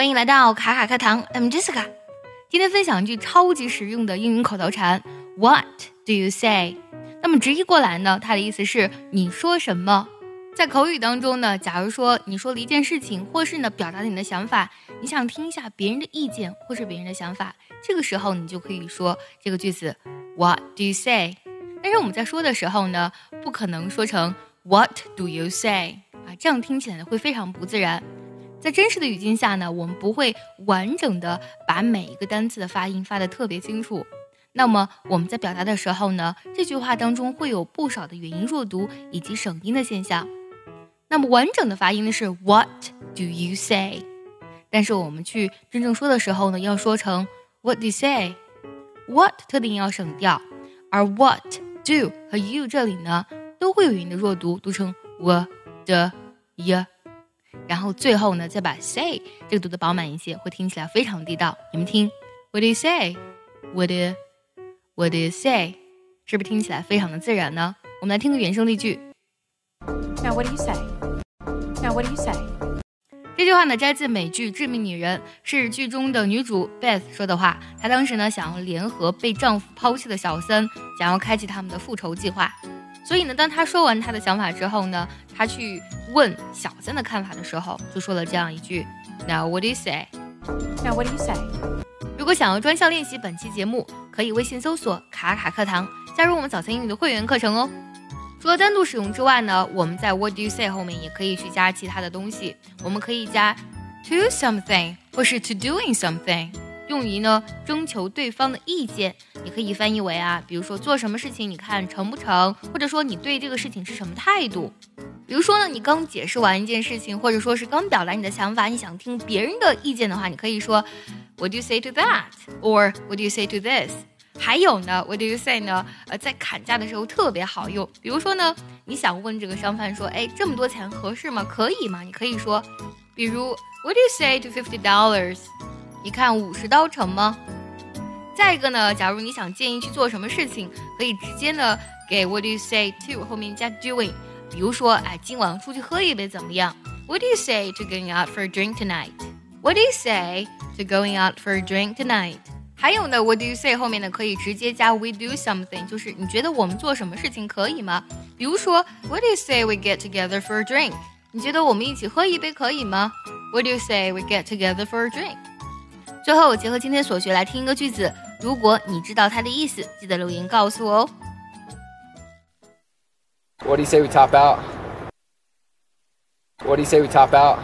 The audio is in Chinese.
欢迎来到卡卡课堂，I'm Jessica。今天分享一句超级实用的英语口头禅：What do you say？那么直译过来呢，它的意思是你说什么？在口语当中呢，假如说你说了一件事情，或是呢表达了你的想法，你想听一下别人的意见或是别人的想法，这个时候你就可以说这个句子：What do you say？但是我们在说的时候呢，不可能说成 What do you say？啊，这样听起来呢会非常不自然。在真实的语境下呢，我们不会完整的把每一个单词的发音发的特别清楚。那么我们在表达的时候呢，这句话当中会有不少的元音弱读以及省音的现象。那么完整的发音呢是 What do you say？但是我们去真正说的时候呢，要说成 What do you say。What 特定要省掉，而 What do 和 you 这里呢都会有元音的弱读，读成 w 的 y。然后最后呢，再把 say 这个读的饱满一些，会听起来非常地道。你们听，What do you say？What do What do you say？是不是听起来非常的自然呢？我们来听个原声例句。Now what do you say？Now what do you say？这句话呢，摘自美剧《致命女人》，是剧中的女主 Beth 说的话。她当时呢，想要联合被丈夫抛弃的小森，想要开启他们的复仇计划。所以呢，当她说完她的想法之后呢，她去问小三的看法的时候，就说了这样一句：Now what do you say？Now what do you say？如果想要专项练习本期节目，可以微信搜索“卡卡课堂”，加入我们早餐英语的会员课程哦。除了单独使用之外呢，我们在 What do you say 后面也可以去加其他的东西。我们可以加 to something 或是 to doing something，用于呢征求对方的意见。你可以翻译为啊，比如说做什么事情你看成不成，或者说你对这个事情是什么态度。比如说呢，你刚解释完一件事情，或者说是刚表达你的想法，你想听别人的意见的话，你可以说 What do you say to that？or What do you say to this？还有呢，What do you say 呢？呃，在砍价的时候特别好用。比如说呢，你想问这个商贩说，哎，这么多钱合适吗？可以吗？你可以说，比如 What do you say to fifty dollars？你看五十刀成吗？再一个呢，假如你想建议去做什么事情，可以直接呢给 What do you say to 后面加 doing。比如说，哎，今晚出去喝一杯怎么样？What do you say to going out for a drink tonight？What do you say to going out for a drink tonight？还有呢，What do you say 后面呢可以直接加 We do something，就是你觉得我们做什么事情可以吗？比如说，What do you say we get together for a drink？你觉得我们一起喝一杯可以吗？What do you say we get together for a drink？最后，结合今天所学来听一个句子，如果你知道它的意思，记得留言告诉我哦。What do you say we top out? What do you say we top out?